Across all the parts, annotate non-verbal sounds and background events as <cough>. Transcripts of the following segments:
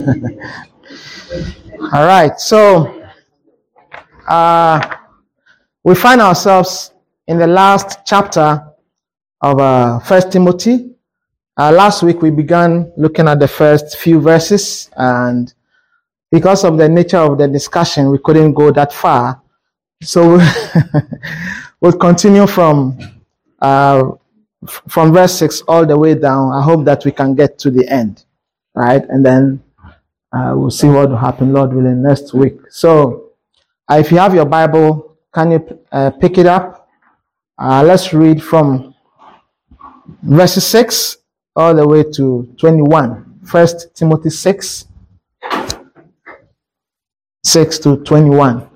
<laughs> All right, so uh, we find ourselves in the last chapter of uh, First Timothy. Uh, last week we began looking at the first few verses, and because of the nature of the discussion, we couldn't go that far. So <laughs> we'll continue from uh, from verse six all the way down. I hope that we can get to the end, right? And then uh, we'll see what will happen, Lord willing, next week. So, uh, if you have your Bible, can you uh, pick it up? Uh, let's read from verse 6 all the way to 21. First Timothy 6, 6 to 21.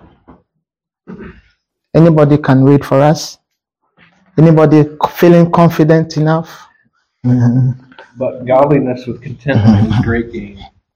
Anybody can read for us? Anybody feeling confident enough? But godliness with contentment is great gain.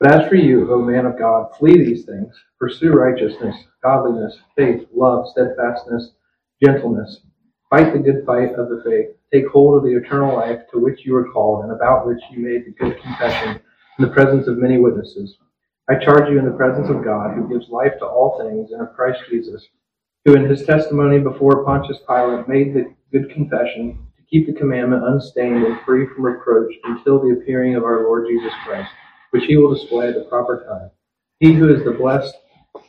But as for you, O man of God, flee these things. Pursue righteousness, godliness, faith, love, steadfastness, gentleness. Fight the good fight of the faith. Take hold of the eternal life to which you were called and about which you made the good confession in the presence of many witnesses. I charge you in the presence of God, who gives life to all things, and of Christ Jesus, who in his testimony before Pontius Pilate made the good confession to keep the commandment unstained and free from reproach until the appearing of our Lord Jesus Christ, which he will display at the proper time. He who is the blessed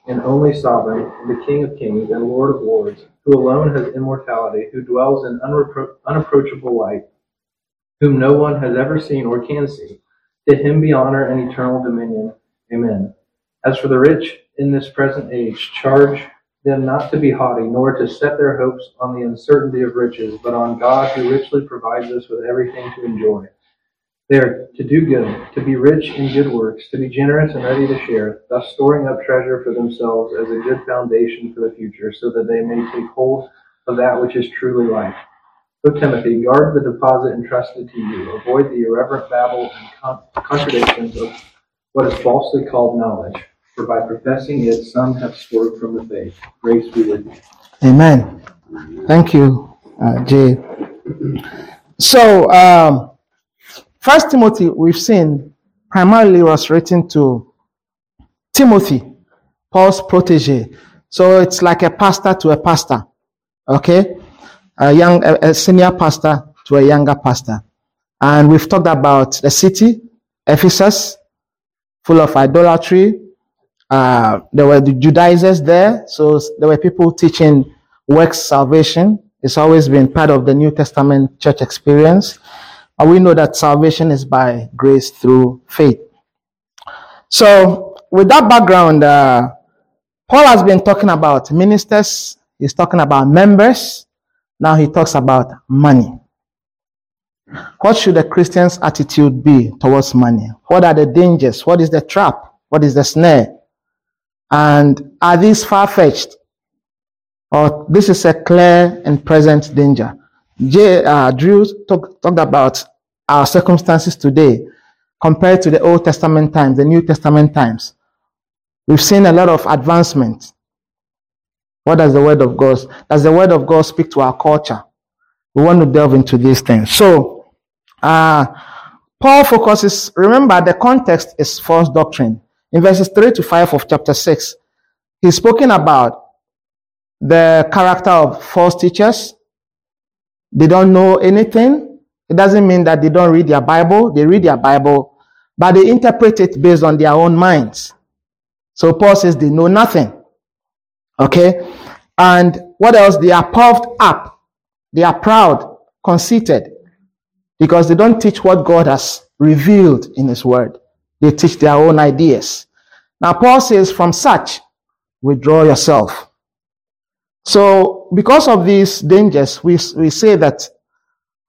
and only sovereign, the King of kings and Lord of lords, who alone has immortality, who dwells in unrepro- unapproachable light, whom no one has ever seen or can see. To him be honor and eternal dominion. Amen. As for the rich in this present age, charge them not to be haughty, nor to set their hopes on the uncertainty of riches, but on God who richly provides us with everything to enjoy. They are to do good, to be rich in good works, to be generous and ready to share, thus storing up treasure for themselves as a good foundation for the future, so that they may take hold of that which is truly life. O Timothy, guard the deposit entrusted to you. Avoid the irreverent babble and con- contradictions of what is falsely called knowledge, for by professing it some have swerved from the faith. Grace be with you. Amen. Thank you, uh, Jay. So, um, First Timothy, we've seen primarily was written to Timothy, Paul's protege. So it's like a pastor to a pastor, okay? A young, a, a senior pastor to a younger pastor. And we've talked about the city, Ephesus, full of idolatry. Uh, there were the Judaizers there, so there were people teaching works salvation. It's always been part of the New Testament church experience. And we know that salvation is by grace through faith. So, with that background, uh, Paul has been talking about ministers, he's talking about members, now he talks about money. What should a Christian's attitude be towards money? What are the dangers? What is the trap? What is the snare? And are these far fetched? Or this is a clear and present danger? J, uh, Drew talk, talked about our circumstances today compared to the Old Testament times, the New Testament times. We've seen a lot of advancement. What does the Word of God? Does the Word of God speak to our culture? We want to delve into these things. So, uh, Paul focuses, remember the context is false doctrine. In verses 3 to 5 of chapter 6, he's spoken about the character of false teachers. They don't know anything. It doesn't mean that they don't read their Bible. They read their Bible, but they interpret it based on their own minds. So Paul says they know nothing. Okay? And what else? They are puffed up. They are proud, conceited, because they don't teach what God has revealed in His Word. They teach their own ideas. Now, Paul says, from such, withdraw yourself. So, because of these dangers, we, we say that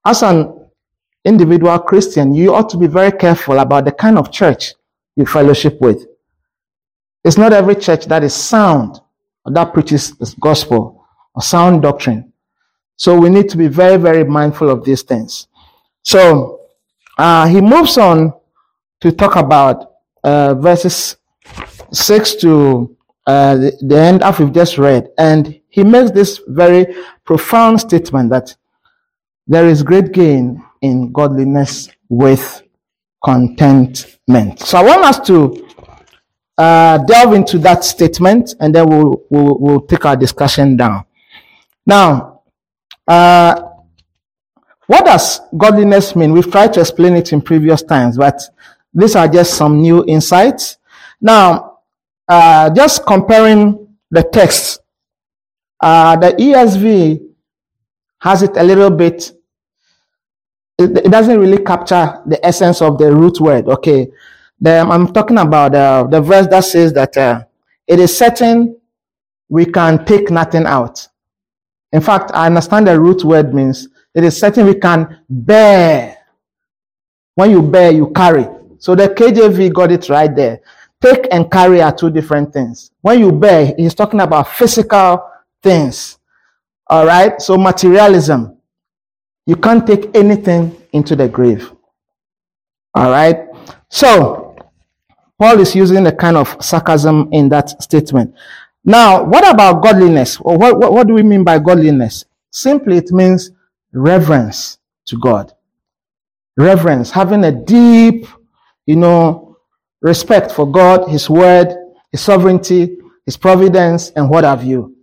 as an individual Christian, you ought to be very careful about the kind of church you fellowship with. It's not every church that is sound or that preaches the gospel or sound doctrine. So we need to be very, very mindful of these things. So uh, he moves on to talk about uh, verses 6 to uh, the, the end of we've just read. And he makes this very profound statement that there is great gain in godliness with contentment. So I want us to uh, delve into that statement and then we'll, we'll, we'll take our discussion down. Now, uh, what does godliness mean? We've tried to explain it in previous times, but these are just some new insights. Now, uh, just comparing the text, uh, the ESV has it a little bit, it, it, doesn't really capture the essence of the root word. Okay. The, I'm talking about uh, the verse that says that uh, it is certain we can take nothing out. In fact, I understand the root word means it is certain we can bear. When you bear, you carry. So the KJV got it right there. Take and carry are two different things. When you bear, he's talking about physical things. All right. So materialism. You can't take anything into the grave. All right. So Paul is using a kind of sarcasm in that statement. Now, what about godliness? What, what, what do we mean by godliness? Simply, it means reverence to God. Reverence, having a deep, you know, respect for God, His word, His sovereignty, His providence, and what have you.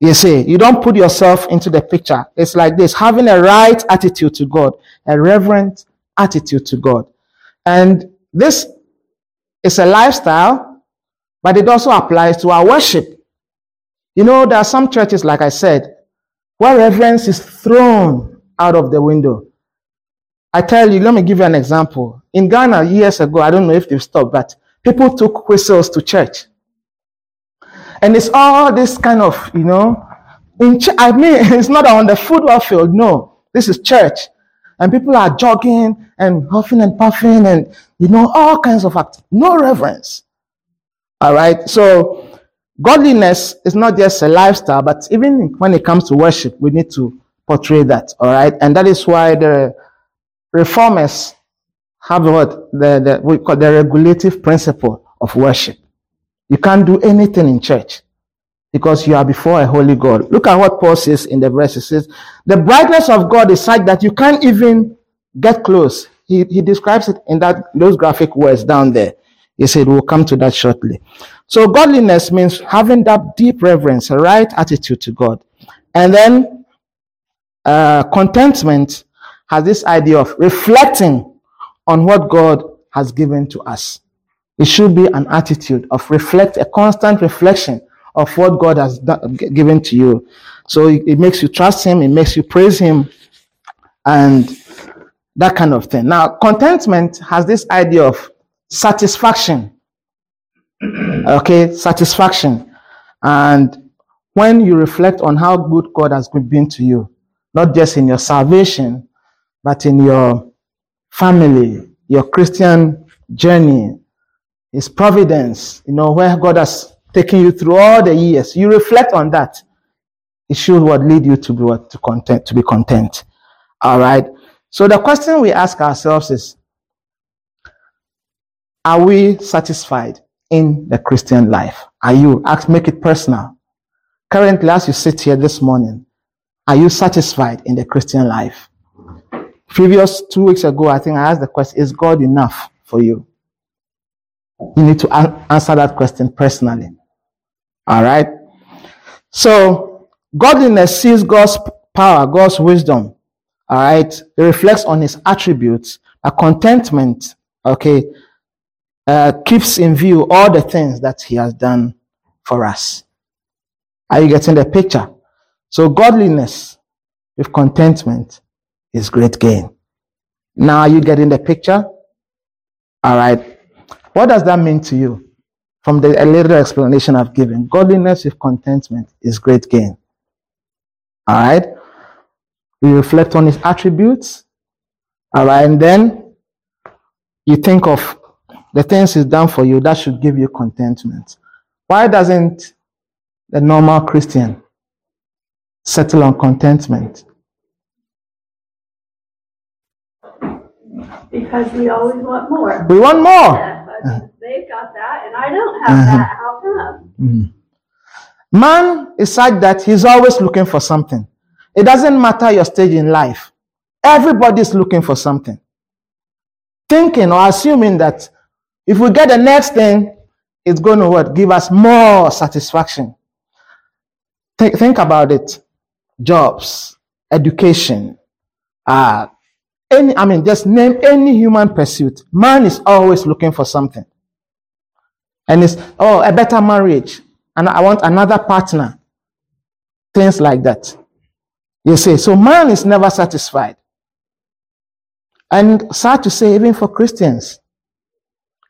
You see, you don't put yourself into the picture. It's like this having a right attitude to God, a reverent attitude to God. And this is a lifestyle, but it also applies to our worship. You know, there are some churches, like I said, where reverence is thrown out of the window. I tell you, let me give you an example. In Ghana, years ago, I don't know if they've stopped, but people took whistles to church. And it's all this kind of, you know, in ch- I mean, <laughs> it's not on the football field. No, this is church. And people are jogging and huffing and puffing and, you know, all kinds of act. No reverence. All right. So godliness is not just a lifestyle, but even when it comes to worship, we need to portray that. All right. And that is why the reformers have what the, the we call the regulative principle of worship. You can't do anything in church because you are before a holy God. Look at what Paul says in the verse. He says, the brightness of God is such that you can't even get close. He, he describes it in that, those graphic words down there. He said, we'll come to that shortly. So godliness means having that deep reverence, a right attitude to God. And then, uh, contentment has this idea of reflecting on what God has given to us. It should be an attitude of reflect, a constant reflection of what God has given to you. So it makes you trust Him, it makes you praise Him, and that kind of thing. Now, contentment has this idea of satisfaction. <clears throat> Okay, satisfaction. And when you reflect on how good God has been to you, not just in your salvation, but in your family, your Christian journey, His providence, you know, where God has taken you through all the years, you reflect on that. It should what lead you to be what to content to be content. All right. So the question we ask ourselves is, are we satisfied in the Christian life? Are you? Ask, make it personal. Currently, as you sit here this morning, are you satisfied in the Christian life? Previous two weeks ago, I think I asked the question, is God enough for you? You need to answer that question personally. All right. So godliness sees God's power, God's wisdom. All right. It reflects on his attributes. A contentment, okay, uh, keeps in view all the things that he has done for us. Are you getting the picture? So godliness with contentment is great gain. Now are you getting the picture? All right. What does that mean to you? From the little explanation I've given, godliness with contentment is great gain. All right. We reflect on his attributes. All right. And then you think of the things he's done for you that should give you contentment. Why doesn't the normal Christian settle on contentment? Because we always want more. We want more. That and I don't have Uh-huh. that. How come? Man is such that he's always looking for something. It doesn't matter your stage in life. Everybody's looking for something. Thinking or assuming that if we get the next thing, it's going to what? Give us more satisfaction. Think, think about it. Jobs, education, uh, any, I mean, just name any human pursuit. Man is always looking for something. And it's, oh, a better marriage. And I want another partner. Things like that. You see, so man is never satisfied. And sad to say, even for Christians.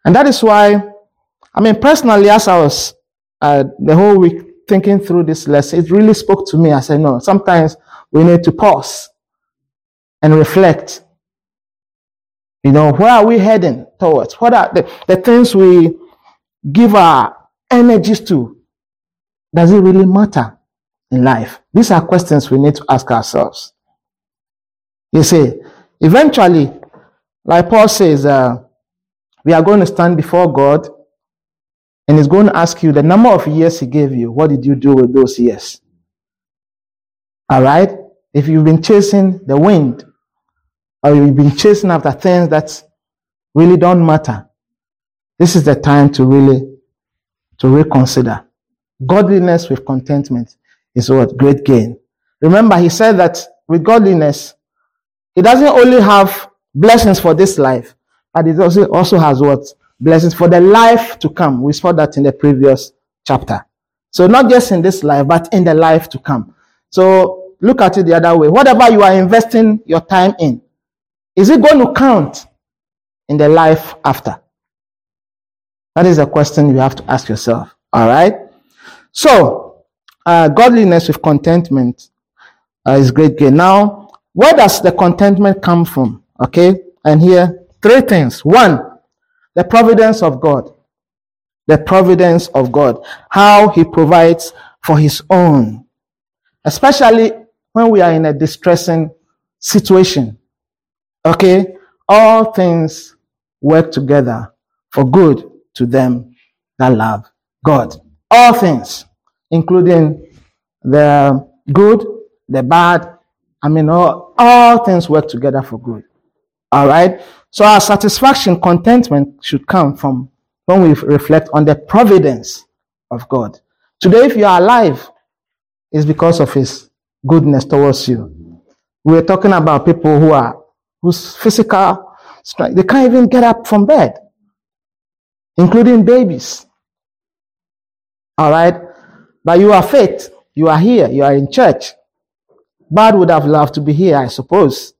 And that is why, I mean, personally, as I was uh, the whole week thinking through this lesson, it really spoke to me. I said, no, sometimes we need to pause and reflect. You know, where are we heading towards? What are the, the things we give our energies to? Does it really matter in life? These are questions we need to ask ourselves. You see, eventually, like Paul says, uh, we are going to stand before God and He's going to ask you the number of years He gave you. What did you do with those years? All right? If you've been chasing the wind, or you've been chasing after things that really don't matter, this is the time to really to reconsider. Godliness with contentment is what great gain. Remember, he said that with godliness, he doesn't only have blessings for this life, but it also also has what blessings for the life to come. We saw that in the previous chapter. So not just in this life, but in the life to come. So look at it the other way. Whatever you are investing your time in, is it going to count in the life after? That is a question you have to ask yourself. All right. So, uh, godliness with contentment uh, is great gain. Now, where does the contentment come from? Okay. And here, three things. One, the providence of God. The providence of God. How he provides for his own. Especially when we are in a distressing situation. Okay. All things work together for good to them that love God. All things, including the good, the bad. I mean, all, all things work together for good. All right. So our satisfaction, contentment should come from when we reflect on the providence of God. Today, if you are alive, it's because of His goodness towards you. We're talking about people who are whose physical strength they can't even get up from bed, including babies. All right, but you are fit. You are here. You are in church. God would have loved to be here, I suppose,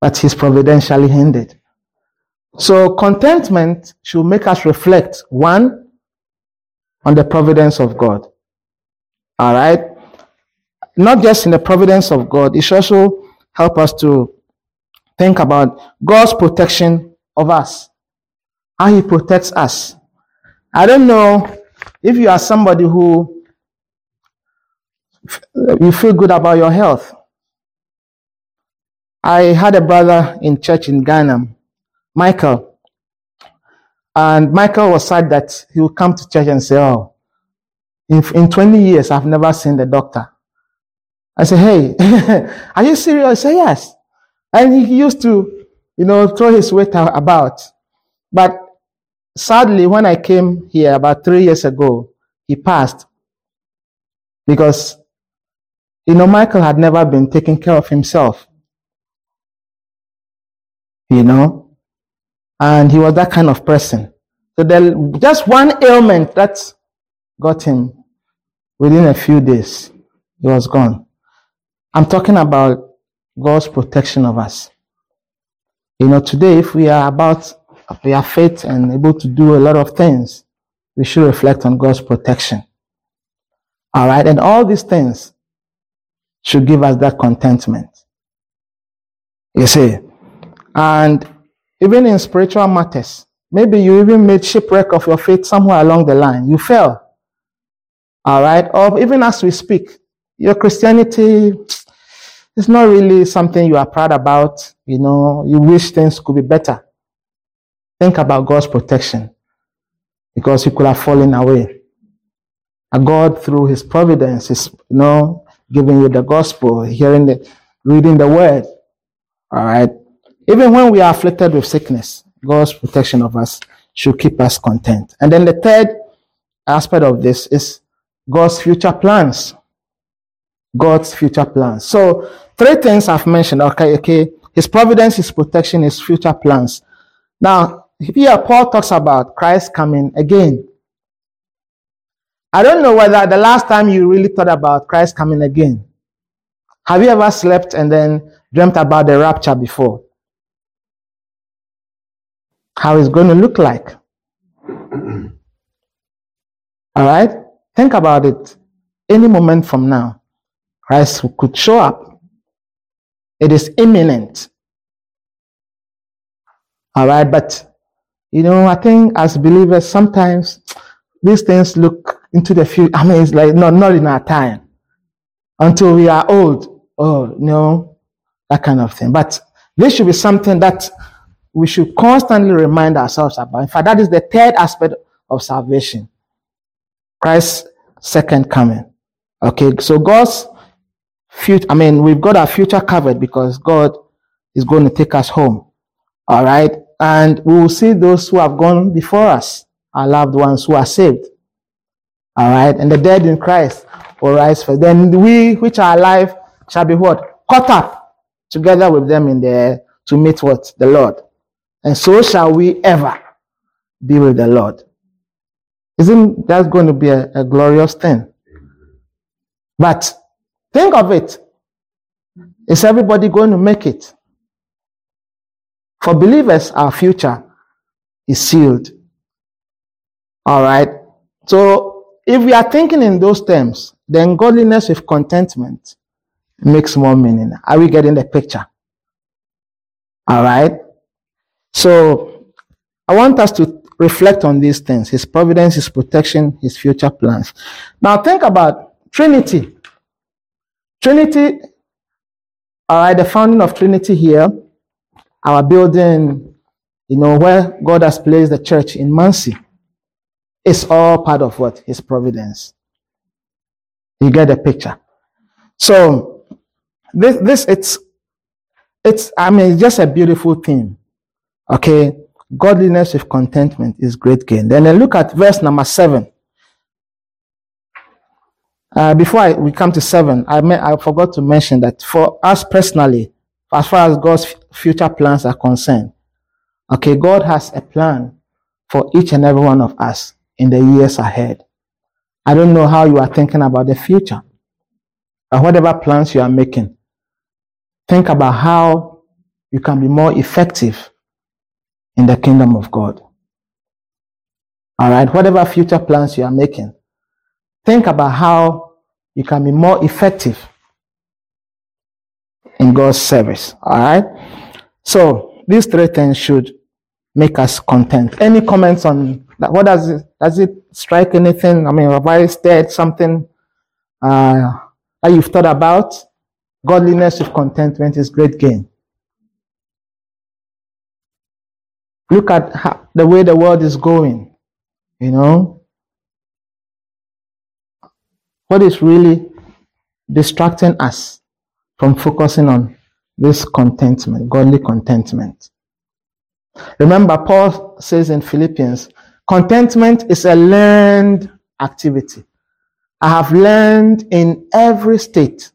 but He's providentially hindered. So contentment should make us reflect one on the providence of God. All right. Not just in the providence of God, it should also help us to think about God's protection of us. How he protects us. I don't know if you are somebody who you feel good about your health. I had a brother in church in Ghana, Michael. And Michael was sad that he would come to church and say, Oh, in, in 20 years, I've never seen the doctor. I said, Hey, <laughs> are you serious? He said, Yes. And he used to, you know, throw his weight about. But sadly, when I came here about three years ago, he passed because, you know, Michael had never been taking care of himself. You know, and he was that kind of person. So there, just one ailment that got him within a few days, he was gone. I'm talking about God's protection of us. You know, today, if we are about, we are faith and able to do a lot of things, we should reflect on God's protection. All right. And all these things should give us that contentment. You see, and even in spiritual matters, maybe you even made shipwreck of your faith somewhere along the line. You fell. All right. Or even as we speak, your Christianity is not really something you are proud about. You know, you wish things could be better. Think about God's protection because he could have fallen away. And God, through His providence, is you know giving you the gospel, hearing the, reading the word. All right. Even when we are afflicted with sickness, God's protection of us should keep us content. And then the third aspect of this is God's future plans. God's future plans. So three things I've mentioned. Okay, okay. His providence, his protection, his future plans. Now, here Paul talks about Christ coming again. I don't know whether the last time you really thought about Christ coming again. Have you ever slept and then dreamt about the rapture before? How it's going to look like. <clears throat> All right? Think about it. Any moment from now, Christ could show up. It is imminent. All right, but you know, I think as believers, sometimes these things look into the future. I mean, it's like not not in our time until we are old. Oh no, that kind of thing. But this should be something that we should constantly remind ourselves about. In fact, that is the third aspect of salvation. Christ's second coming. Okay, so God's future, I mean, we've got our future covered because God is going to take us home. All right. And we will see those who have gone before us, our loved ones who are saved. All right. And the dead in Christ will rise first. Then we which are alive shall be what? Caught up together with them in the air to meet what? The Lord. And so shall we ever be with the Lord. Isn't that going to be a, a glorious thing? But think of it. Is everybody going to make it? For believers, our future is sealed. All right. So if we are thinking in those terms, then godliness with contentment makes more meaning. Are we getting the picture? All right. So I want us to reflect on these things His providence, His protection, His future plans. Now think about Trinity. Trinity, all right, the founding of Trinity here, our building, you know, where God has placed the church in Muncie. It's all part of what? His providence. You get the picture. So this this it's it's I mean it's just a beautiful thing. Okay. Godliness with contentment is great gain. Then I look at verse number seven. Uh, before I, we come to seven, I, may, I forgot to mention that for us personally, as far as God's future plans are concerned, okay, God has a plan for each and every one of us in the years ahead. I don't know how you are thinking about the future, or whatever plans you are making. Think about how you can be more effective in the kingdom of God. All right, whatever future plans you are making, think about how you can be more effective in God's service. All right, so these three things should make us content. Any comments on that? What does it does it strike anything? I mean, have I said something uh, that you've thought about? Godliness with contentment is great gain. Look at how, the way the world is going. You know, what is really distracting us from focusing on this contentment, godly contentment. Remember, Paul says in Philippians, contentment is a learned activity. I have learned in every state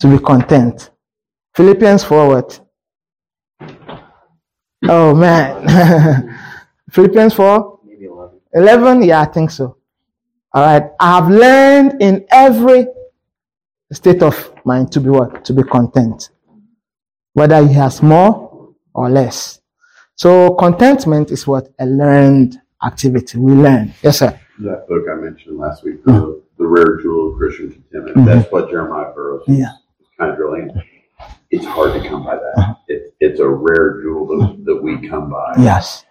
to be content. Philippians forward. Oh man. <laughs> Philippians 4? 11. 11? Yeah, I think so. All right. I have learned in every state of mind to be what? To be content. Whether he has more or less. So contentment is what? A learned activity. We learn. Yes, sir. that book I mentioned last week, the, the rare jewel of Christian contentment. That's what Jeremiah Burroughs Mm-hmm. Yeah. is kind of drilling. It's hard to come by that. It, it's a rare jewel that, that we come by. Yes.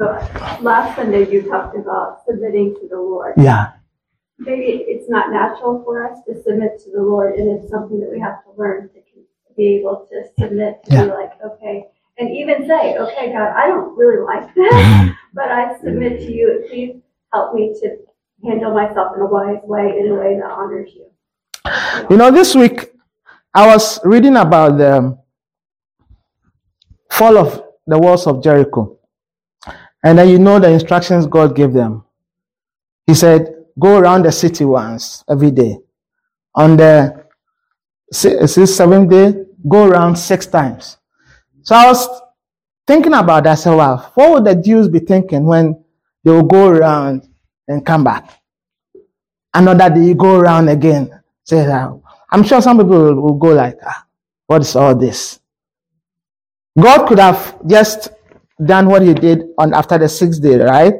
So last Sunday you talked about submitting to the Lord. Yeah. Maybe it's not natural for us to submit to the Lord, and it's something that we have to learn to be able to submit to Yeah. be like, okay, and even say, okay, God, I don't really like <laughs> this, <laughs> but I submit to you. Please help me to handle myself in a wise way, in a way that honors you. You know, this week I was reading about the fall of the walls of Jericho. And then you know the instructions God gave them. He said, go around the city once every day. On the seventh day, go around six times. So I was thinking about that. I said, what would the Jews be thinking when they will go around and come back? Another day, you go around again. Say. I'm sure some people will, will go like, ah, what is all this? God could have just done what he did on after the sixth day, right?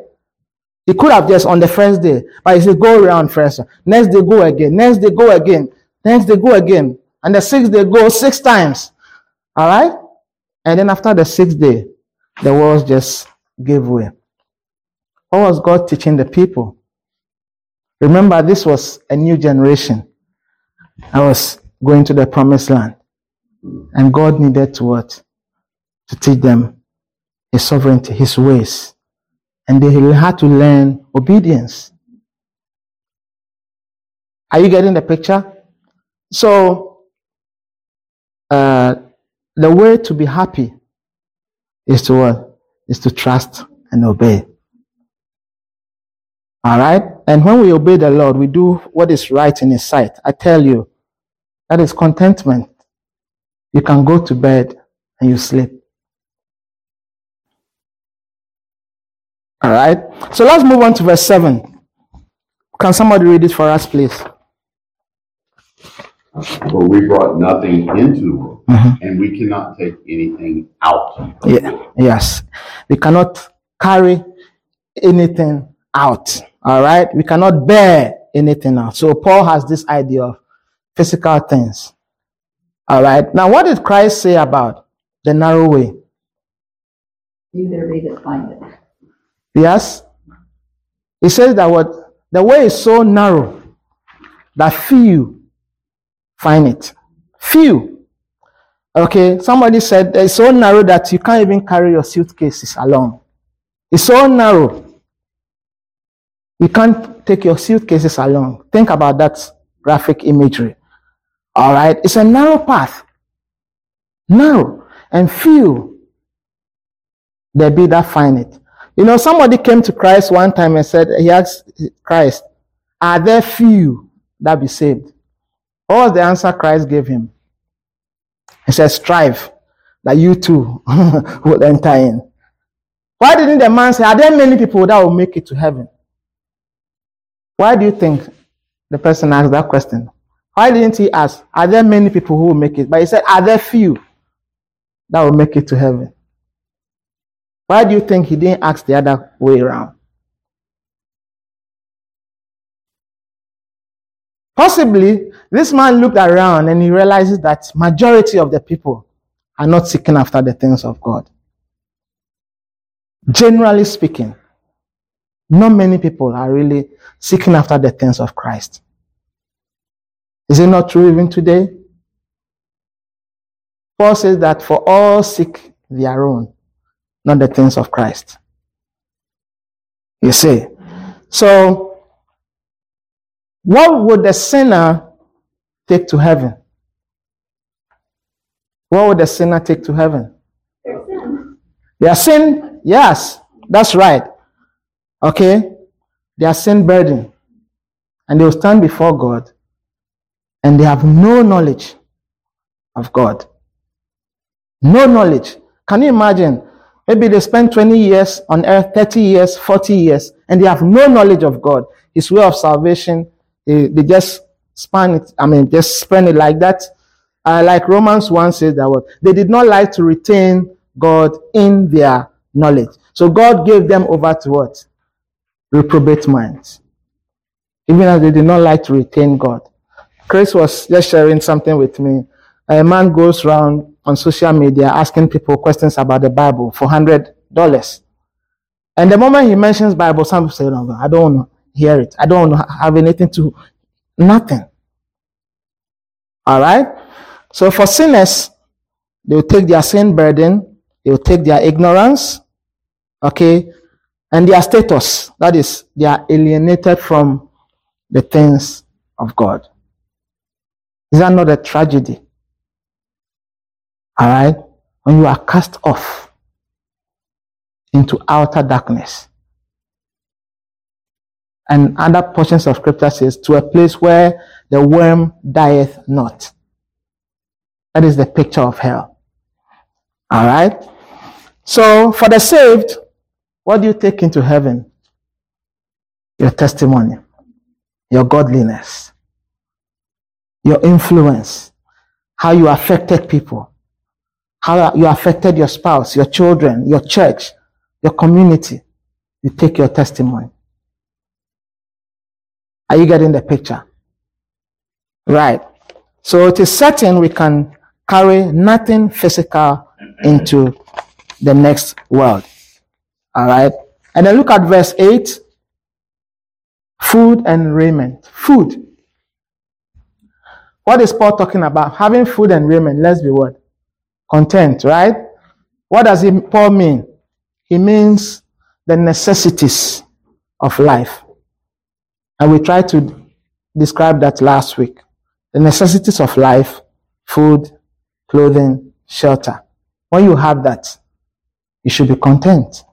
He could have just on the first day, but he said, go around first. Next day, go again. Next day, go again. Next day, go again. And the sixth day, go six times. All right? And then after the sixth day, the walls just gave way. What was God teaching the people? Remember, this was a new generation. I was going to the promised land. And God needed to what? To teach them his sovereignty, his ways. And they had to learn obedience. Are you getting the picture? So, uh, the way to be happy is to what? Is to trust and obey. All right? And when we obey the Lord, we do what is right in His sight. I tell you, that is contentment. You can go to bed and you sleep. All right? So let's move on to verse 7. Can somebody read it for us, please? For we brought nothing into the world, Mhm. and we cannot take anything out. Yeah. Yes. We cannot carry anything out. All right? We cannot bear anything out. So Paul has this idea of physical things. All right? Now, what did Christ say about the narrow way? You that read it, find it. Yes? He says that what the way is so narrow that few find it. Few. Okay, somebody said it's so narrow that you can't even carry your suitcases along. It's so narrow. You can't take your suitcases along. Think about that graphic imagery. All right, it's a narrow path. Narrow and few there be that find it. You know, somebody came to Christ one time and said, he asked Christ, Are there few that be saved? What was the answer Christ gave him? He said, Strive that you too <laughs> will enter in. Why didn't the man say, Are there many people that will make it to heaven? Why do you think the person asked that question? Why didn't he ask, Are there many people who will make it? But he said, Are there few that will make it to heaven? Why do you think he didn't ask the other way around? Possibly, this man looked around and he realizes that majority of the people are not seeking after the things of God. Generally speaking, not many people are really seeking after the things of Christ. Is it not true even today? Paul says that for all seek their own, not the things of Christ. You see? So, what would the sinner take to heaven? What would the sinner take to heaven? Their sin. Yes, that's right. Okay? Their sin burden. And they will stand before God and they have no knowledge of God. No knowledge. Can you imagine? Maybe they spend 20 years on earth, 30 years, 40 years, and they have no knowledge of God, His way of salvation. They, they just span it, I mean, just spend it like that. Uh, like Romans 1 says that what they did not like to retain God in their knowledge. So God gave them over to what? Reprobate minds. Even as they did not like to retain God. Chris was just sharing something with me. A man goes around on social media asking people questions about the Bible for hundred dollars. And the moment he mentions Bible, some people say, no, I don't want to hear it. I don't want to have anything to, nothing. All right? So for sinners, they will take their sin burden, they will take their ignorance, okay, and their status. That is, they are alienated from the things of God. Is that not a tragedy? All right? When you are cast off into outer darkness. And other portions of scripture says, to a place where the worm dieth not. That is the picture of hell. All right? So, for the saved, what do you take into heaven? Your testimony, your godliness, your influence, how you affected people, how you affected your spouse, your children, your church, your community. You take your testimony. Are you getting the picture? Right. So it is certain we can carry nothing physical into the next world. All right. And then look at verse 8 food and raiment. Food. What is Paul talking about? Having food and raiment. Let's be what? Content, right? What does he, Paul mean? He means the necessities of life. And we tried to describe that last week. The necessities of life, food, clothing, shelter. When you have that, you should be content.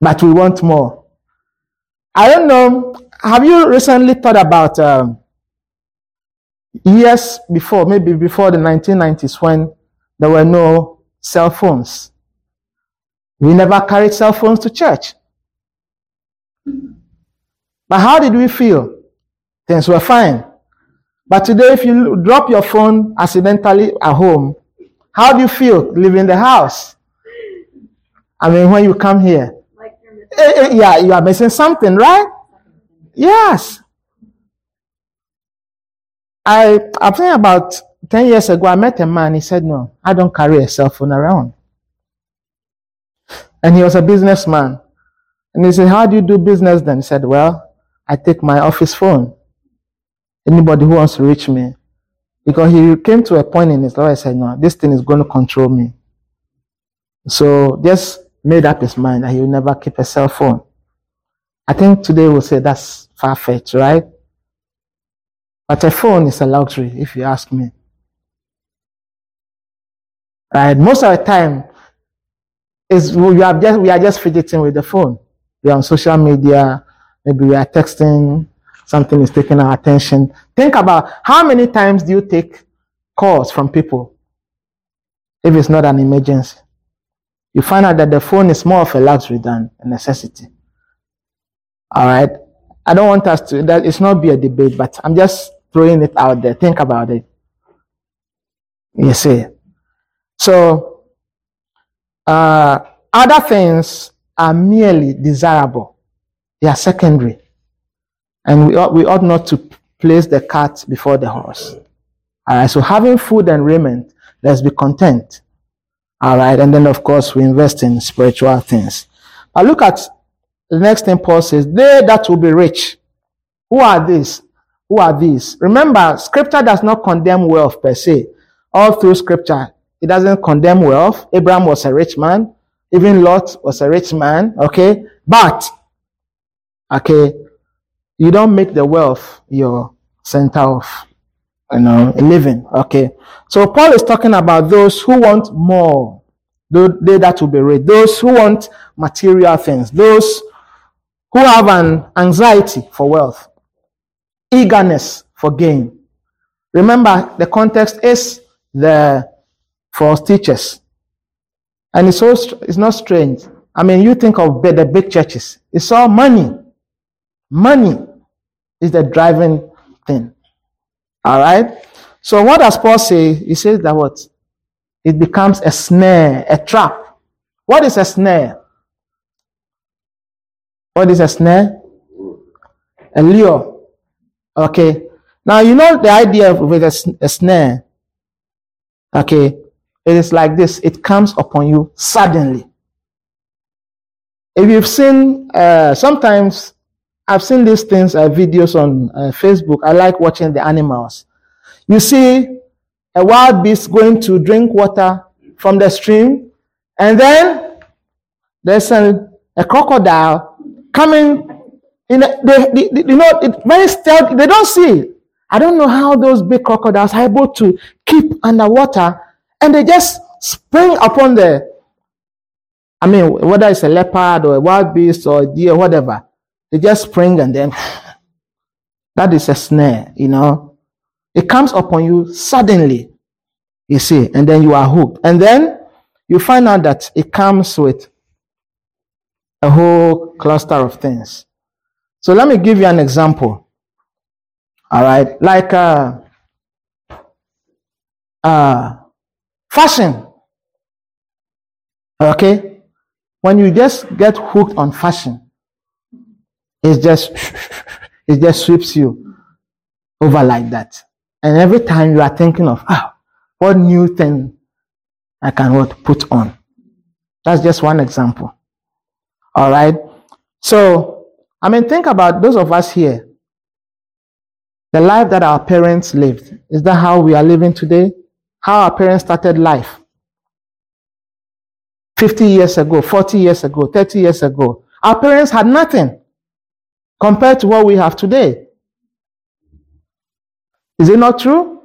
But we want more. I don't know. Have you recently thought about um, years before, maybe before the 1990s, when there were no cell phones? We never carried cell phones to church. But how did we feel? Things were fine. But today, if you drop your phone accidentally at home, how do you feel leaving the house? I mean, when you come here, Like you're missing. eh, eh, yeah, you are missing something, right? Yes. I, I think about 10 years ago, I met a man. He said, No, I don't carry a cell phone around. And he was a businessman. And he said, How do you do business then? He said, Well, I take my office phone. Anybody who wants to reach me. Because he came to a point in his life, I said, No, this thing is going to control me. So just made up his mind that he will never keep a cell phone. I think today we'll say that's far fetched, right? But a phone is a luxury, if you ask me. Right? Most of the time, is we are just we are just fidgeting with the phone. We are on social media, maybe we are texting, something is taking our attention. Think about how many times do you take calls from people if it's not an emergency? You find out that the phone is more of a luxury than a necessity. All right. I don't want us to that it's not be a debate, but I'm just throwing it out there. Think about it. You see. So uh, other things are merely desirable. They are secondary. And we ought, we ought not to place the cart before the horse. All right. So having food and raiment, let's be content. All right. And then, of course, we invest in spiritual things. But look at the next thing Paul says, they that will be rich. Who are these? Who are these? Remember, scripture does not condemn wealth per se. All through scripture, it doesn't condemn wealth. Abraham was a rich man. Even Lot was a rich man. Okay. But, okay, you don't make the wealth your center of, you know, living. Okay. So Paul is talking about those who want more. They that will be rich. Those who want material things. Those who have an anxiety for wealth, eagerness for gain. Remember, the context is the false teachers. And it's, so, it's not strange. I mean, you think of the big churches, it's all money. Money is the driving thing. All right? So, what does Paul say? He says that what? It becomes a snare, a trap. What is a snare? What is a snare? A lure. Okay. Now you know the idea of with a, a snare. Okay. It is like this. It comes upon you suddenly. if you've seen, uh, sometimes I've seen these things, uh, videos on uh, Facebook. I like watching the animals. You see a wild beast going to drink water from the stream, and then there's a, a crocodile coming in. A, they, they, you know, it very stealthy. They don't see. I don't know how those big crocodiles are able to keep underwater, and they just spring upon the I mean, whether it's a leopard or a wild beast or a deer, whatever, they just spring and then <sighs> that is a snare, you know. It comes upon you suddenly, you see, and then you are hooked. And then you find out that it comes with a whole cluster of things. So let me give you an example. All right, like uh, uh, fashion. Okay, when you just get hooked on fashion, it just <laughs> it just sweeps you over like that. And every time you are thinking of ah, what new thing I can what put on. That's just one example. All right. So I mean, think about those of us here. The life that our parents lived. Is that how we are living today? How our parents started life? 50 years ago, 40 years ago, 30 years ago. Our parents had nothing compared to what we have today. Is it not true?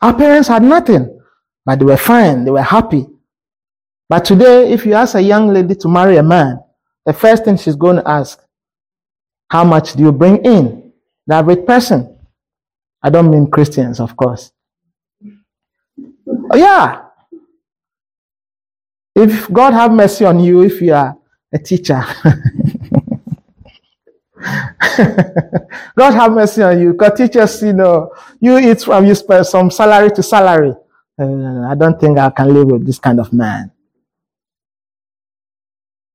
Our parents had nothing, but they were fine, they were happy. But today, if you ask a young lady to marry a man, the first thing she's going to ask, how much do you bring in? The average person. I don't mean Christians, of course. Oh, yeah. If God have mercy on you, if you are a teacher, <laughs> God have mercy on you. Because teachers, you know, you eat from you spend some salary to salary. Uh, I don't think I can live with this kind of man.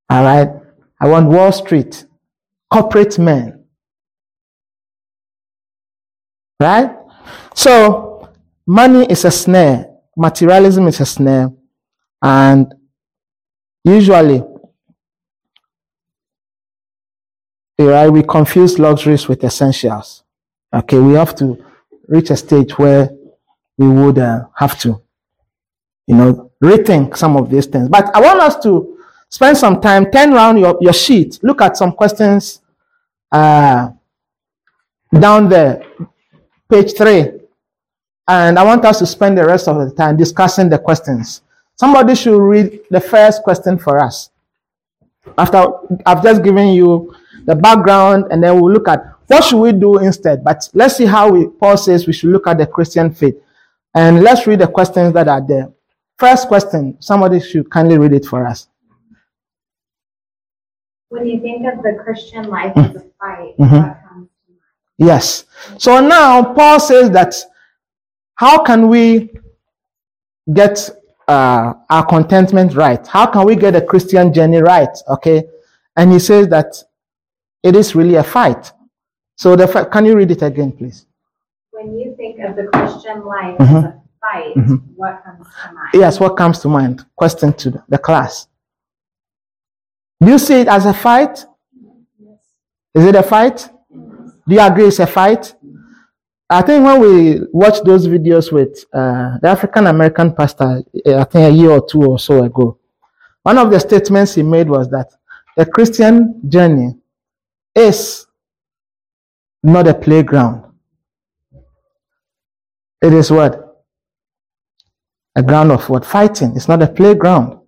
All right. I want Wall Street, corporate men. Right? So, money is a snare. Materialism is a snare. And usually, right, we confuse luxuries with essentials. Okay, we have to reach a stage where we would uh, have to, you know, rethink some of these things. But I want us to spend some time, turn around your, your sheet, look at some questions uh, down there, page three. And I want us to spend the rest of the time discussing the questions. Somebody should read the first question for us. After I've just given you the background, and then we'll look at what should we do instead. But let's see how we, Paul says we should look at the Christian faith. And let's read the questions that are there. First question, somebody should kindly read it for us. When you think of the Christian life as a fight, Mhm. what comes to mind? Yes. So now Paul says that how can we get uh, our contentment right? How can we get a Christian journey right? Okay. And he says that it is really a fight. So the fi- can you read it again, please? When you think of the Christian life Mhm. as a fight, Mhm. what comes to mind? Yes, what comes to mind? Question to the class. Do you see it as a fight? Is it a fight? Do you agree it's a fight? I think when we watched those videos with uh, the African American pastor, uh, I think a year or two or so ago, one of the statements he made was that the Christian journey is not a playground. It is what? A ground of what? Fighting. It's not a playground.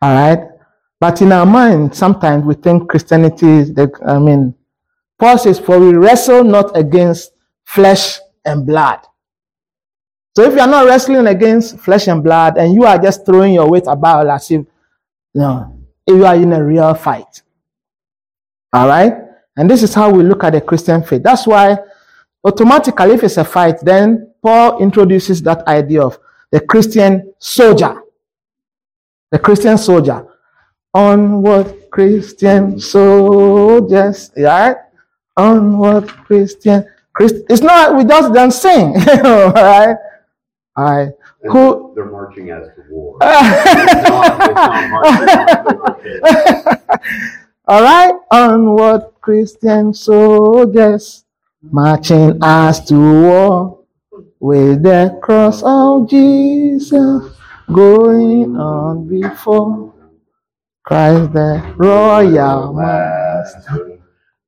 All right? But in our mind, sometimes we think Christianity is the, I mean, Paul says, for we wrestle not against flesh and blood. So if you are not wrestling against flesh and blood and you are just throwing your weight about as if, you know, if you are in a real fight. All right? And this is how we look at the Christian faith. That's why automatically, if it's a fight, then Paul introduces that idea of the Christian soldier. The Christian soldier. Onward, Christian soldiers. Right? Onward, Christian. Christ- it's not, we just don't sing. all <laughs> right? All right. And Who- They're marching as to war. <laughs> It's not- it's not marching on the pit. All right, onward, Christian soldiers, marching as to war with the cross of Jesus going on before Christ the royal master.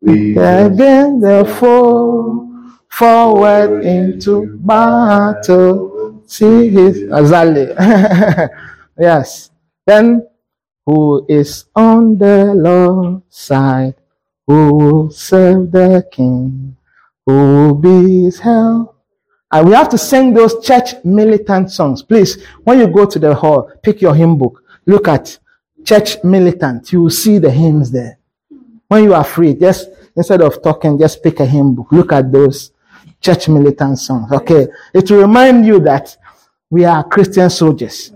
Lead Again the foe forward into battle. See his Azali. <laughs> yes. Then who is on the Lord's side? Who will serve the King? Who will be his help? And we have to sing those church militant songs. Please, when you go to the hall, pick your hymn book. Look at church militant. You will see the hymns there. When you are free, just instead of talking, just pick a hymn book. Look at those church militant songs. Okay. It will remind you that we are Christian soldiers.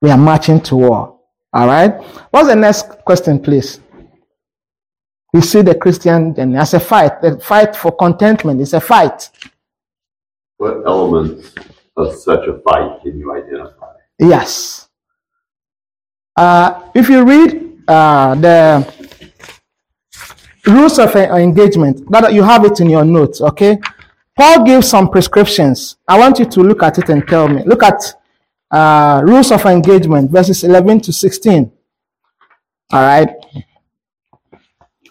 We are marching to war. All right. What's the next question, please? We see the Christian journey as a fight. The fight for contentment is a fight. What elements of such a fight can you identify? Yes. Uh, if you read uh, the rules of uh, engagement, that you have it in your notes, okay? Paul gives some prescriptions. I want you to look at it and tell me. Look at uh, rules of engagement, verses 11 to 16. All right.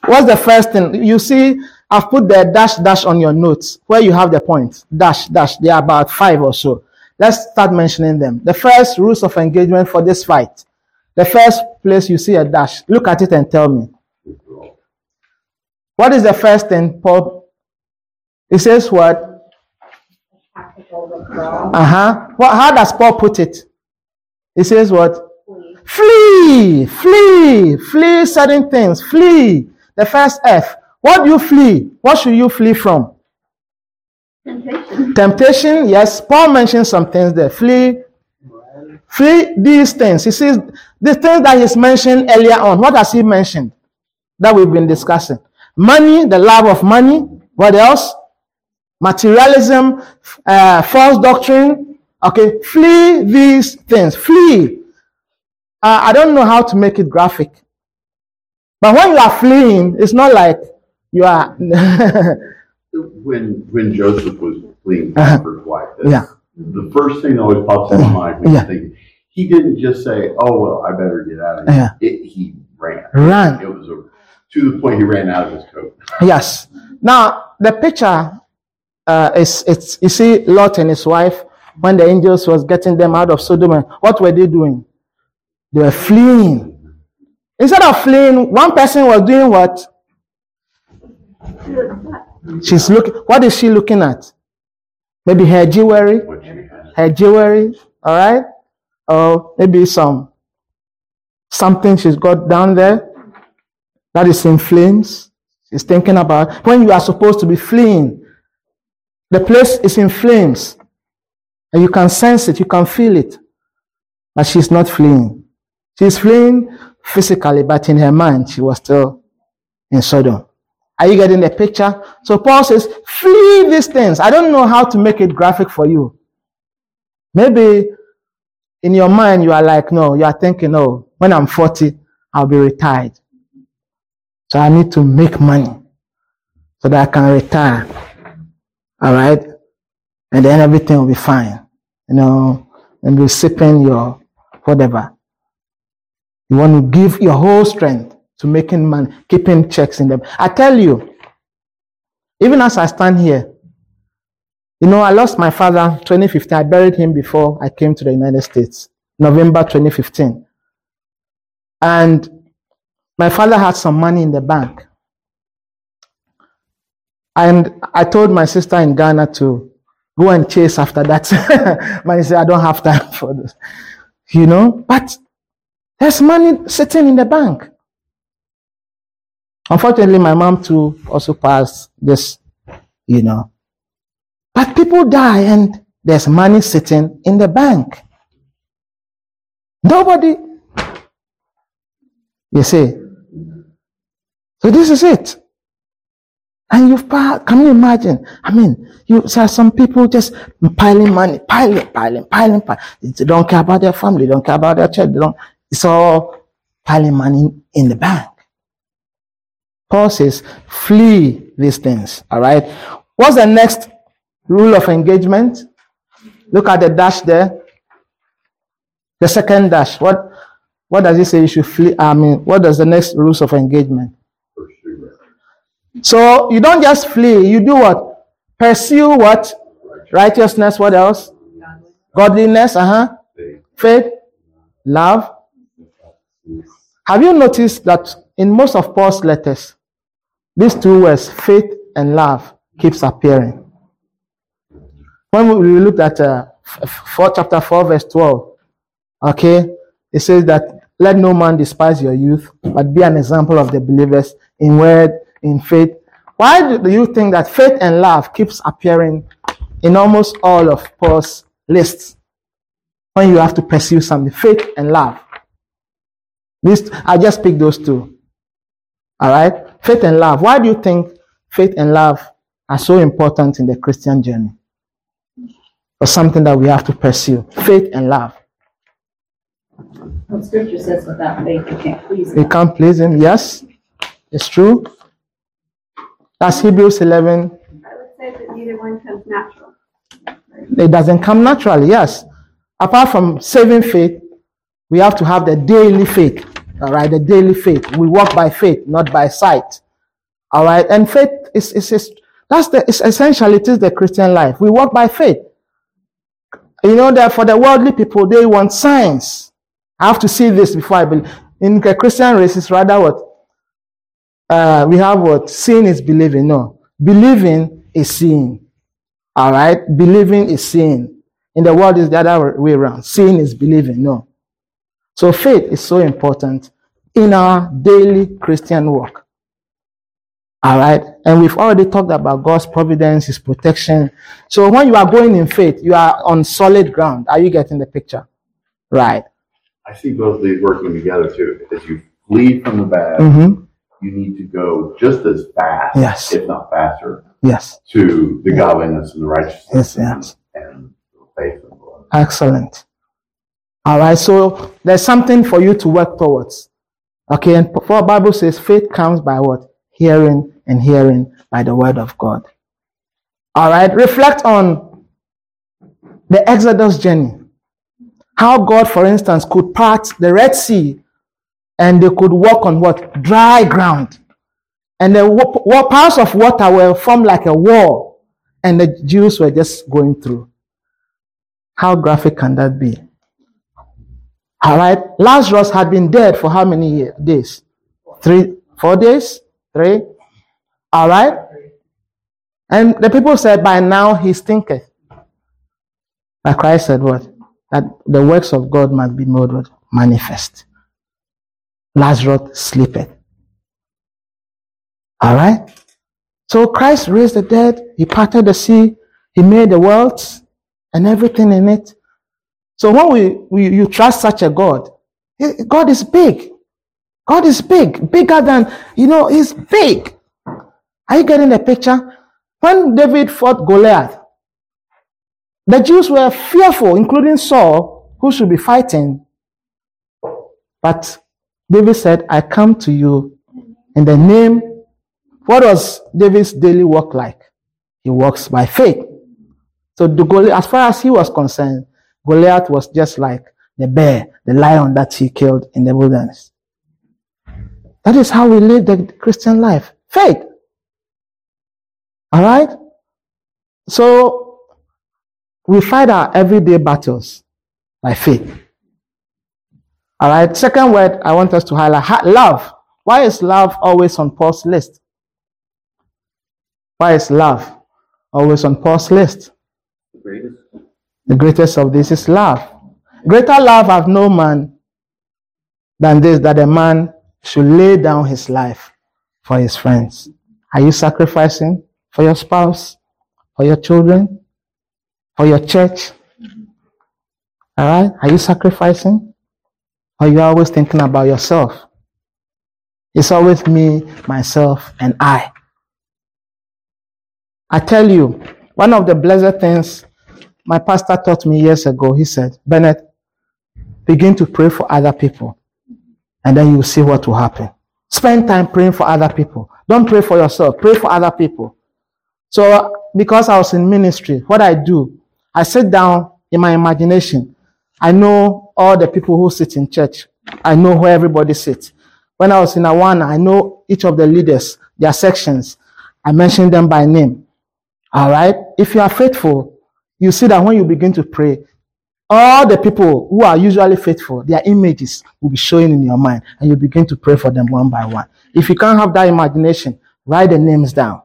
What's the first thing? You see, I've put the dash dash on your notes where you have the points. Dash dash. There are about five or so. Let's start mentioning them. The first rules of engagement for this fight. The first place you see a dash. Look at it and tell me. What is the first thing, Paul? It says what? Uh huh. What? How does Paul put it? He says what? Flee. Flee, flee, flee certain things. Flee. The first F. What do you flee? What should you flee from? Temptation. Temptation. Yes. Paul mentions some things there. Flee. Flee these things. He says the things that he's mentioned earlier on. What has he mentioned? That we've been discussing. Money, the love of money. What else? Materialism, uh, false doctrine. Okay, flee these things. Flee. Uh, I don't know how to make it graphic. But when you are fleeing, it's not like you are. <laughs> When, when Joseph was fleeing Potiphar's wife, that's Uh-huh. Yeah. the first thing that always pops in my mind when Yeah. you think, he didn't just say, oh, well, I better get out of here. It, he ran. Ran. It was a, to the point he ran out of his coat. Yes. Now the picture uh, is it's you see Lot and his wife when the angels was getting them out of Sodom. What were they doing? They were fleeing. Instead of fleeing, one person was doing what? She's looking. What is she looking at? Maybe her jewelry, What she had. her jewelry. All right, or maybe some something she's got down there that is in flames. She's thinking about when you are supposed to be fleeing. The place is in flames. And you can sense it, you can feel it. But she's not fleeing. She's fleeing physically, but in her mind, she was still in Sodom. Are you getting the picture? So Paul says, flee these things. I don't know how to make it graphic for you. Maybe in your mind, you are like, no, you are thinking, oh, when I'm 40, I'll be retired. So I need to make money so that I can retire. All right. And then everything will be fine. You know, and be sipping your whatever. You want to give your whole strength to making money, keeping checks in them. I tell you, even as I stand here, you know, I lost my father 2015. I buried him before I came to the United States, November 2015. And my father had some money in the bank. And I told my sister in Ghana to go and chase after that <laughs> money. Said, I don't have time for this. You know, but there's money sitting in the bank. Unfortunately, my mom too also passed this, you know. But people die and there's money sitting in the bank. Nobody, you see. So this is it. And you've, can you imagine? I mean, you see some people just piling money, piling, piling, piling, piling. They don't care about their family, they don't care about their church, they don't, it's all piling money in the bank. Paul says, flee these things. All right. What's the next rule of engagement? Look at the dash there. The second dash. What what does it say you should flee? I mean, what does the next rules of engagement? So you don't just flee, you do what? Pursue what? Righteousness, what else? Godliness, uh-huh. faith. Faith, love. Have you noticed that in most of Paul's letters, these two words, faith and love, keeps appearing? When we looked at uh, four, chapter 4, verse 12, okay, it says that let no man despise your youth, but be an example of the believers in word, in faith. Why do you think that faith and love keeps appearing in almost all of Paul's lists? When you have to pursue something, faith and love. This, I just picked those two. All right? Faith and love. Why do you think faith and love are so important in the Christian journey? Or something that we have to pursue. Faith and love. Well, scripture says without faith you can't please We God. can't please Him. Yes, it's true. That's Hebrews 11. I would say that neither one comes natural. It doesn't come naturally. Yes. Apart from saving faith, we have to have the daily faith. All right, the daily faith. We walk by faith, not by sight. All right, and faith is is, is that's the it's essentially it is the Christian life. We walk by faith. You know that for the worldly people, they want signs. I have to see this before I believe. In the Christian race, it's rather what uh, we have what seeing is believing. No, believing is seeing. All right, believing is seeing. In the world, is the other way around. Seeing is believing. No. So faith is so important in our daily Christian walk. All right. And we've already talked about God's providence, His protection. So when you are going in faith, you are on solid ground. Are you getting the picture? Right. I see both of these working together too. As you flee from the bad, Mm-hmm. You need to go just as fast, Yes. if not faster, Yes. to the godliness and the righteousness Yes, yes. and the faith of God. Excellent. All right. So there's something for you to work towards. Okay. And for Bible says faith comes by what? Hearing and hearing by the word of God. All right. Reflect on the Exodus journey. How God, for instance, could part the Red Sea and they could walk on what? Dry ground. And the wa- piles of water were formed like a wall and the Jews were just going through. How graphic can that be? All right. Lazarus had been dead for how many years, days? Three, four days? Three? All right. And the people said, by now he stinketh. But Christ said what? That the works of God must be made manifest. Lazarus sleepeth. All right. So Christ raised the dead. He parted the sea. He made the worlds and everything in it. So when we, we you trust such a God, God is big. God is big, bigger than you know. He's big. Are you getting the picture? When David fought Goliath, the Jews were fearful, including Saul, who should be fighting. But David said, "I come to you in the name." What was David's daily work like? He walks by faith. So the Goliath, as far as he was concerned, Goliath was just like the bear, the lion that he killed in the wilderness. That is how we live the Christian life. Faith. All right? So we fight our everyday battles by faith. All right? Second word I want us to highlight love. Why is love always on Paul's list? Why is love always on Paul's list? The greatest The greatest of this is love. Greater love have no man than this that a man should lay down his life for his friends. Are you sacrificing for your spouse, for your children, for your church? All right? Are you sacrificing? Or you're always thinking about yourself? It's always me, myself, and I. I tell you, one of the blessed things my pastor taught me years ago, he said, Bennet, begin to pray for other people, and then you'll see what will happen. Spend time praying for other people. Don't pray for yourself, pray for other people. So, because I was in ministry, what I do, I sit down in my imagination. I know all the people who sit in church. I know where everybody sits. When I was in Awana, I know each of the leaders, their sections. I mention them by name. All right. If you are faithful, you see that when you begin to pray, all the people who are usually faithful, their images will be showing in your mind, and you begin to pray for them one by one. If you can't have that imagination, write the names down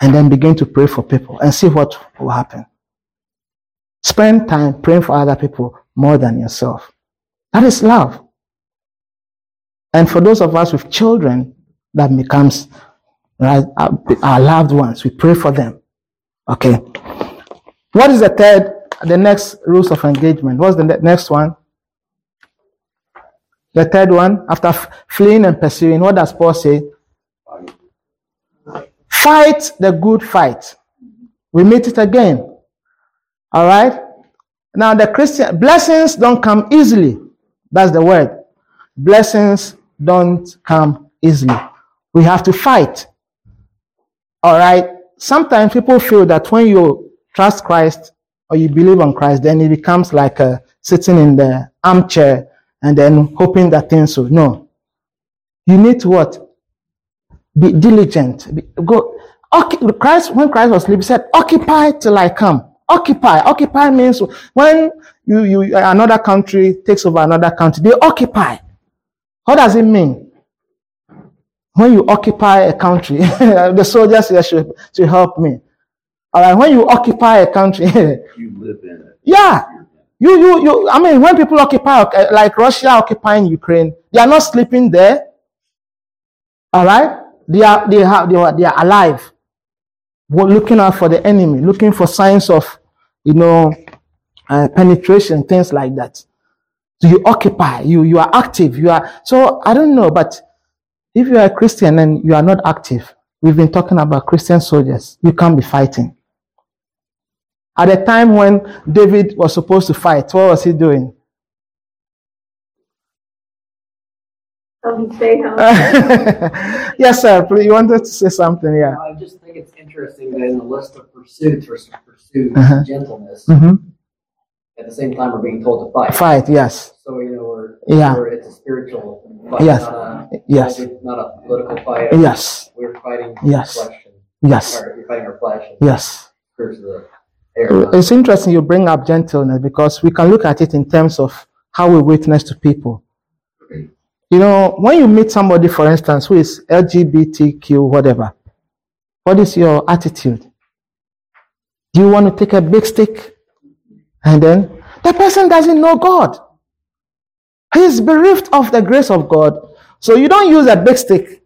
and then begin to pray for people and see what will happen. Spend time praying for other people more than yourself. That is love. And for those of us with children, that becomes right, our, our loved ones. We pray for them. Okay. What is the third, the next rules of engagement? What's the next one? The third one, after fleeing and pursuing, what does Paul say? Fight the good fight. We meet it again. All right. Now the Christian blessings don't come easily. That's the word. Blessings don't come easily. We have to fight. All right. Sometimes people feel that when you trust Christ or you believe on Christ, then it becomes like uh, sitting in the armchair and then hoping that things will. No. You need to what? Be diligent. Be, go. Okay, Christ, when Christ was living, he said, "Occupy till I come." Occupy. Occupy means when you, you another country takes over another country, they occupy. What does it mean? When you occupy a country, <laughs> the soldiers here should, should help me. All right, when you occupy a country, <laughs> You live in it. yeah, you, you, you, I mean, when people occupy, uh, like Russia occupying Ukraine, they are not sleeping there. All right, they are, they have, they are, they are alive. Looking out for the enemy, looking for signs of, you know, uh, penetration, things like that. So you occupy, you, you are active, you are, so I don't know, but if you are a Christian and you are not active, we've been talking about Christian soldiers, you can't be fighting. At the time when David was supposed to fight, what was he doing? So he home. <laughs> yes, sir. Please, you wanted to say something, yeah. I just think it's interesting that in the list of pursuits, we're to Uh-huh. gentleness. hmm At the same time, we're being told to fight. Fight, yes, So, you know, we're, Yeah. we're it's a spiritual fight, Yes. not a, yes, not a political fight. yes, We're fighting Yes. flesh and, yes, or you're fighting our flesh yes. spirits the. It's interesting you bring up gentleness because we can look at it in terms of how we witness to people. You know, when you meet somebody, for instance, who is LGBTQ, whatever, what is your attitude? Do you want to take a big stick? And then the person doesn't know God. He is bereft of the grace of God. So you don't use a big stick.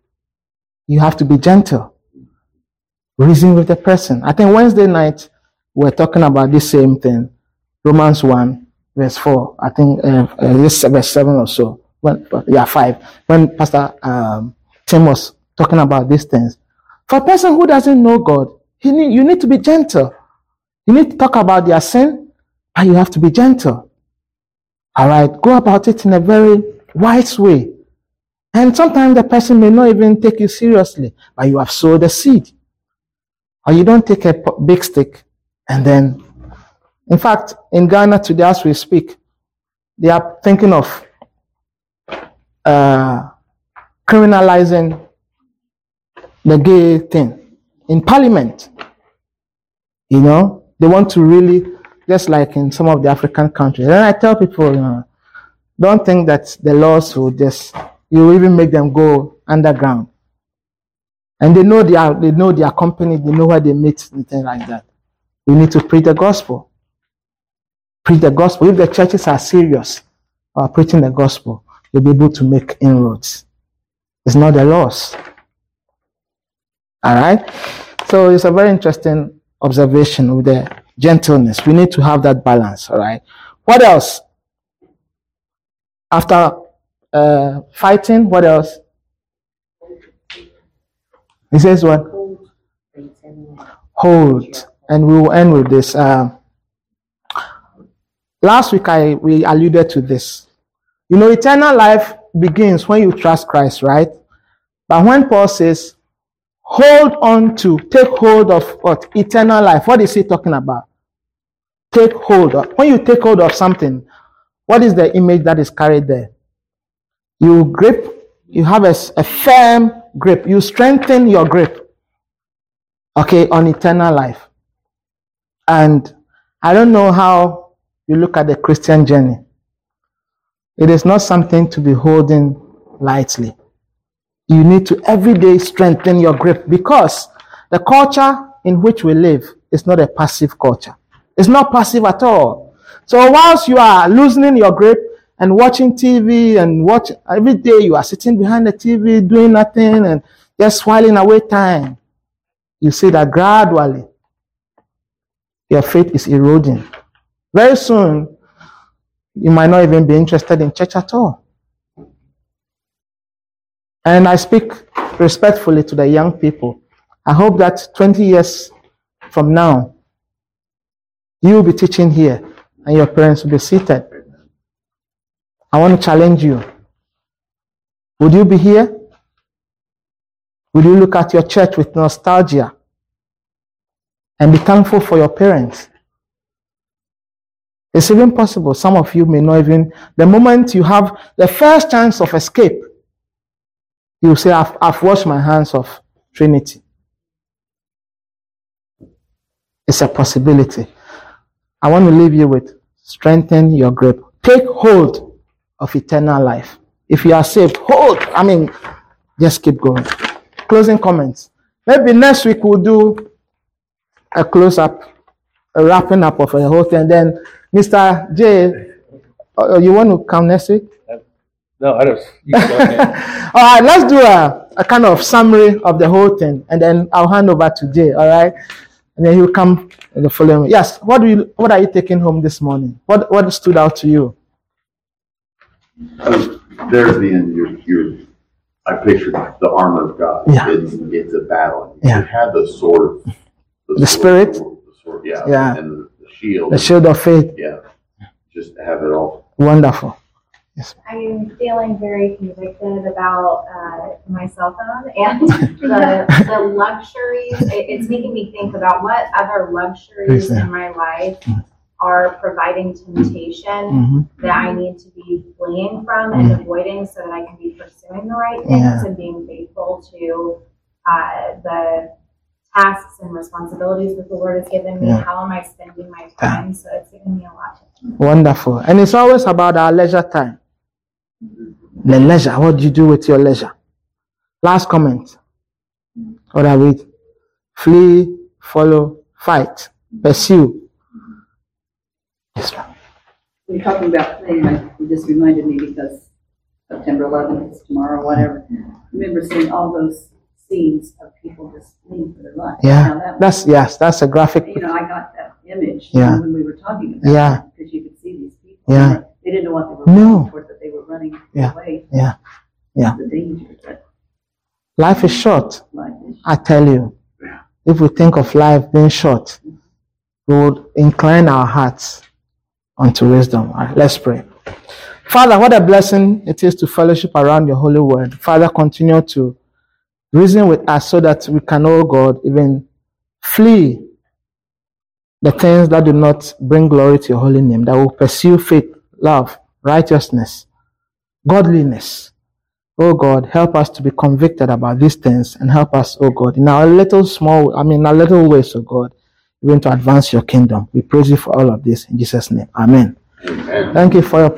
You have to be gentle. Reason with the person. I think Wednesday night, we're talking about this same thing. Romans 1, verse 4. I think uh, uh, verse 7 or so. When, yeah, 5. When Pastor um, Tim was talking about these things. For a person who doesn't know God, he need, you need to be gentle. You need to talk about their sin, but you have to be gentle. All right, go about it in a very wise way. And sometimes the person may not even take you seriously, but you have sowed a seed. Or you don't take a big stick and then, in fact, in Ghana today, as we speak, they are thinking of uh, criminalizing the gay thing in parliament. You know, they want to really, just like in some of the African countries. And I tell people, you know, don't think that the laws will just, you will even make them go underground. And they know their, they know their company, they know where they meet and things like that. We need to preach the gospel. Preach the gospel. If the churches are serious about preaching the gospel, they'll be able to make inroads. It's not a loss. All right? So it's a very interesting observation with the gentleness. We need to have that balance. All right? What else? After uh, fighting, what else? He says what? hold. And we will end with this. Uh, last week, I we alluded to this. You know, eternal life begins when you trust Christ, right? But when Paul says, hold on to, take hold of what? Eternal life. What is he talking about? Take hold of. When you take hold of something, what is the image that is carried there? You grip, you have a, a firm grip. You strengthen your grip, okay, on eternal life. And I don't know how you look at the Christian journey. It is not something to be holding lightly. You need to every day strengthen your grip because the culture in which we live is not a passive culture. It's not passive at all. So whilst you are loosening your grip and watching TV and watch every day you are sitting behind the TV doing nothing and just whiling away time, you see that gradually your faith is eroding. Very soon, you might not even be interested in church at all. And I speak respectfully to the young people. I hope that 20 years from now, you will be teaching here and your parents will be seated. I want to challenge you. Would you be here? Would you look at your church with nostalgia and be thankful for your parents? It's even possible. Some of you may not even, the moment you have the first chance of escape, you'll say, I've, I've washed my hands of Trinity. It's a possibility. I want to leave you with strengthen your grip. Take hold of eternal life. If you are saved, hold. I mean, just keep going. Closing comments. Maybe next week we'll do a close up, wrapping up of the whole thing. Then, Mr. J, uh, you want to come next week? No, I just, you can go ahead. <laughs> All right, let's do a, a kind of summary of the whole thing, and then I'll hand over to Jay. All right, and then he'll come in the following. week. Yes, what do you? What are you taking home this morning? What What stood out to you? Uh, There at the end, you're, you're, I pictured the armor of God. Yeah. It's, it's a battle. Yeah. You have the sword. of- The spirit? sword, The sword, yeah. Yeah. And the shield. The shield of faith. Yeah. Just have it all. Wonderful. Yes. I'm feeling very convicted about uh, my cell phone and <laughs> the, the luxuries. It, it's making me think about what other luxuries in my life are providing temptation hmm that I need to be fleeing from and avoiding so that I can be pursuing the right things Yeah. and being faithful to uh, the tasks and responsibilities that the Lord has given me. Yeah. How am I spending my time? So it's given me a lot to Wonderful. And it's always about our leisure time. The leisure. What do you do with your leisure? Last comment. What are we? Flee, follow, fight, pursue. Yes, ma'am. We're talking about playing. like, it just reminded me because September eleventh is tomorrow, whatever. I Remember seeing all those scenes of people just fleeing for their life. Yeah, that was- That's yes. That's a graphic. You know, I got that image Yeah. when we were talking about Yeah. it, because you could see these people. Yeah. They didn't know what they were No. running toward, but they were running Yeah. away. Yeah. Yeah. The danger Life is short. life is. I tell you. If we think of life being short, we would incline our hearts unto wisdom. All right, let's pray. Father, what a blessing it is to fellowship around your holy word. Father, continue to reason with us so that we can, oh God, even flee the things that do not bring glory to your holy name, that will pursue faith, love, righteousness, godliness. Oh God, help us to be convicted about these things and help us, oh God, in our little small, I mean, our little ways, oh God, even to advance your kingdom. We praise you for all of this in Jesus' name. Amen. Amen. Thank you for your prayer.